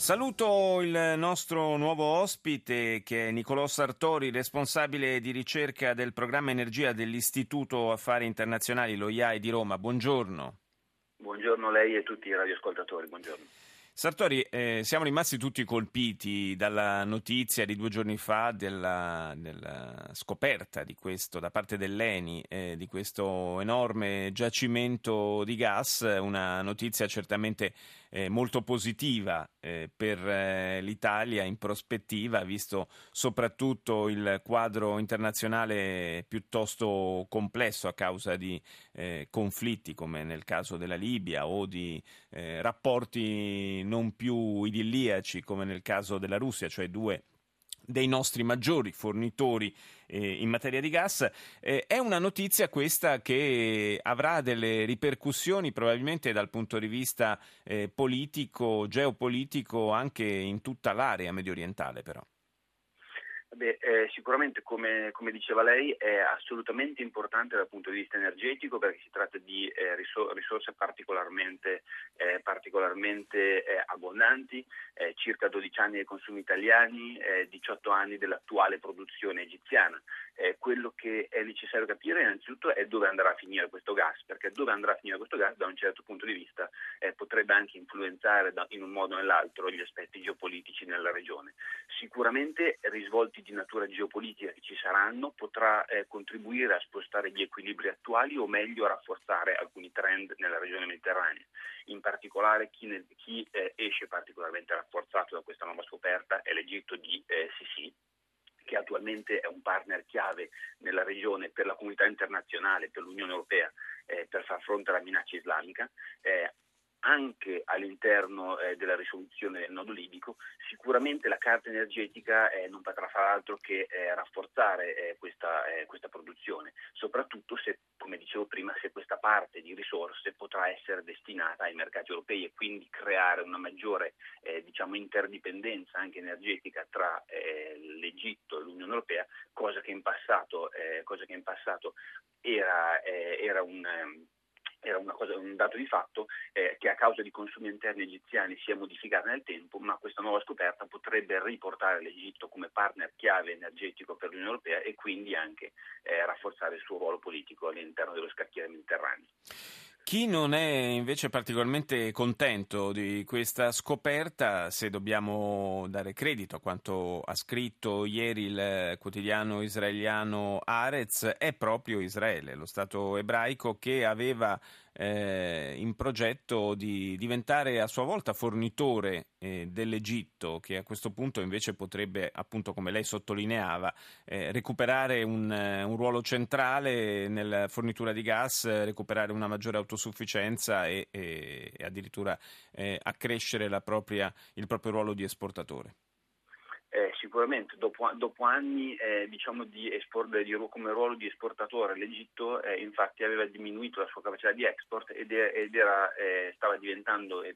Saluto il nostro nuovo ospite che è Nicolò Sartori, responsabile di ricerca del programma Energia dell'Istituto Affari Internazionali, lo IAE di Roma. Buongiorno. Buongiorno a lei e a tutti i radioascoltatori, buongiorno. Sartori, eh, siamo rimasti tutti colpiti dalla notizia di due giorni fa della, della scoperta di questo da parte dell'ENI eh, di questo enorme giacimento di gas, una notizia certamente eh, molto positiva eh, per eh, l'Italia in prospettiva, visto soprattutto il quadro internazionale piuttosto complesso a causa di eh, conflitti come nel caso della Libia o di rapporti non più idilliaci come nel caso della Russia, cioè due dei nostri maggiori fornitori eh, in materia di gas. Eh, è una notizia questa che avrà delle ripercussioni probabilmente dal punto di vista eh, politico, geopolitico, anche in tutta l'area medio orientale però. Beh, eh, sicuramente come, come, diceva lei è assolutamente importante dal punto di vista energetico perché si tratta di eh, risorse particolarmente, eh, particolarmente eh, abbondanti, eh, circa 12 anni dei consumi italiani, 18 eh, anni dell'attuale produzione egiziana. Quello che è necessario capire innanzitutto è dove andrà a finire questo gas, perché dove andrà a finire questo gas da un certo punto di vista potrebbe anche influenzare da, in un modo o nell'altro gli aspetti geopolitici nella regione. Sicuramente risvolti di natura geopolitica che ci saranno potrà eh, contribuire a spostare gli equilibri attuali o meglio a rafforzare alcuni trend nella regione mediterranea. In particolare chi, ne, chi eh, esce particolarmente rafforzato da questa nuova scoperta è l'Egitto di eh, Sisi attualmente è un partner chiave nella regione per la comunità internazionale, per l'Unione Europea, eh, per far fronte alla minaccia islamica. Eh, anche all'interno eh, della risoluzione del nodo libico, sicuramente la carta energetica eh, non potrà far altro che eh, rafforzare eh, questa, eh, questa, produzione, soprattutto se, come dicevo prima, se questa parte di risorse potrà essere destinata ai mercati europei e quindi creare una maggiore eh, diciamo, interdipendenza anche energetica tra l'Egitto e l'Unione Europea, cosa che in passato, che in passato era, era un era cosa, un dato di fatto eh, che a causa di consumi interni egiziani si è modificata nel tempo, ma questa nuova scoperta potrebbe riportare l'Egitto come partner chiave energetico per l'Unione Europea e quindi anche eh, rafforzare il suo ruolo politico all'interno dello scacchiere mediterraneo. Chi non è invece particolarmente contento di questa scoperta, se dobbiamo dare credito a quanto ha scritto ieri il quotidiano israeliano Arez, è proprio Israele, lo Stato ebraico che aveva eh, in progetto di diventare a sua volta fornitore eh, dell'Egitto, che a questo punto invece potrebbe, appunto come lei sottolineava, eh, recuperare un, eh, un, ruolo centrale nella fornitura di gas, recuperare una maggiore autosufficienza e, e, e addirittura eh, accrescere propria, il proprio ruolo di esportatore. Eh, sicuramente dopo, dopo anni eh, diciamo di esport, di, come ruolo di esportatore l'Egitto eh, infatti aveva diminuito la sua capacità di export ed, ed era, eh, stava diventando eh,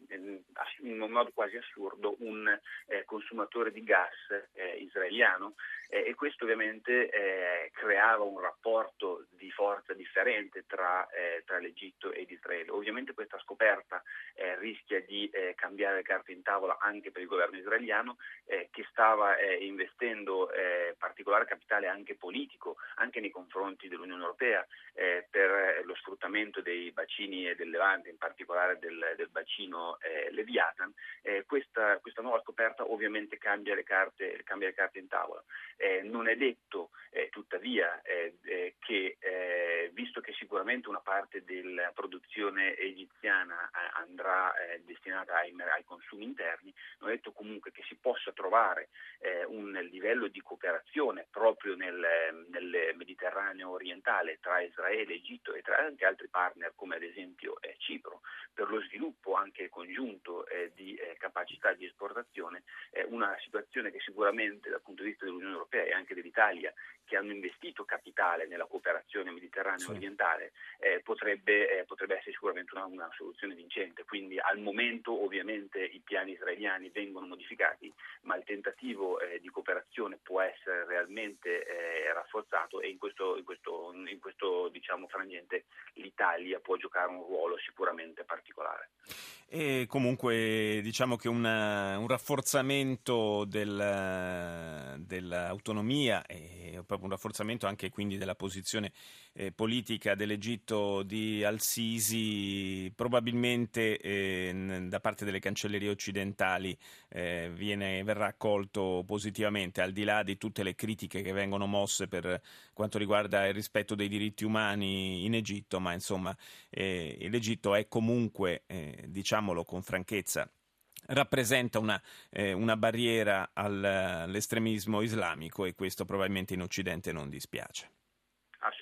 in un modo quasi assurdo un eh, consumatore di gas israeliano e questo ovviamente creava un rapporto di forza differente tra, tra, l'Egitto ed Israele. Ovviamente questa scoperta rischia di cambiare le carte in tavola anche per il governo israeliano che stava stava eh, investendo eh, particolare capitale anche politico, anche nei confronti dell'Unione Europea, eh, per lo sfruttamento dei bacini del Levante, in particolare del, del bacino eh, Leviathan, eh, questa, questa, nuova scoperta ovviamente cambia le carte, cambia le carte in tavola. Eh, non è detto tuttavia che, visto che sicuramente sicuramente una parte della produzione egiziana andrà destinata ai, ai, consumi interni, non è detto comunque che si possa trovare un livello di cooperazione proprio nel, nel Mediterraneo orientale tra Israele, Egitto e tra anche altri partner come ad esempio Cipro per lo sviluppo anche congiunto di capacità di esportazione, una situazione che sicuramente dal punto di vista dell'Unione Europea e anche dell'Italia che hanno investito capitale nella cooperazione mediterranea orientale eh, potrebbe, eh, potrebbe, essere sicuramente una, una, soluzione vincente. Quindi al momento ovviamente i piani israeliani vengono modificati, ma il tentativo eh, di cooperazione può essere realmente eh, rafforzato e in questo, in questo, in questo diciamo, frangente l'Italia può giocare un ruolo sicuramente particolare. E comunque diciamo che una, un rafforzamento del, dell'autonomia e proprio un rafforzamento anche quindi della posizione eh, politica dell'Egitto di Al-Sisi probabilmente eh, da parte delle cancellerie occidentali eh, viene, verrà accolto positivamente al di là di tutte le critiche che vengono mosse per quanto riguarda il rispetto dei diritti umani in Egitto, ma insomma eh, l'Egitto è comunque, eh, diciamolo con franchezza, rappresenta una, eh, una barriera all'estremismo islamico e questo probabilmente in Occidente non dispiace.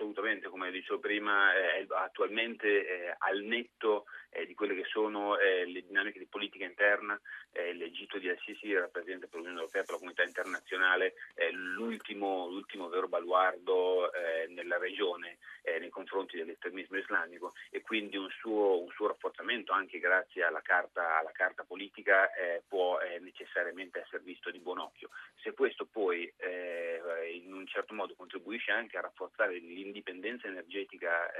Assolutamente, come dicevo prima, eh, attualmente eh, al netto eh, di quelle che sono eh, le dinamiche di politica interna, eh, l'Egitto di Al-Sisi rappresenta per l'Unione Europea, per la comunità internazionale, eh, l'ultimo, l'ultimo, vero baluardo nella regione nei confronti dell'estremismo islamico e quindi un suo, un suo rafforzamento anche grazie alla carta, alla carta politica può necessariamente essere visto di buon occhio. Se questo poi in un certo modo contribuisce anche a rafforzare l'indipendenza energetica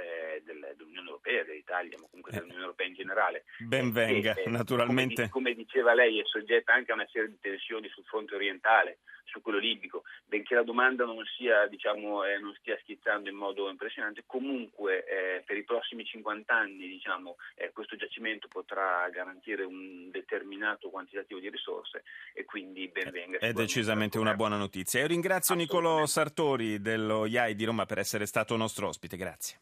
del, dell'Unione Europea, dell'Italia, ma comunque dell'Unione Europea, in generale. Ben venga, che, naturalmente. Come, come, diceva lei, è soggetta anche a una serie di tensioni sul fronte orientale, su quello libico, benché la domanda non, sia, diciamo, eh, non stia schizzando in modo impressionante, comunque eh, per i prossimi 50 anni diciamo, eh, questo giacimento potrà garantire un determinato quantitativo di risorse e quindi ben venga. È decisamente una buona notizia. Io ringrazio Nicolò Sartori dello IAI di Roma per essere stato nostro ospite, grazie.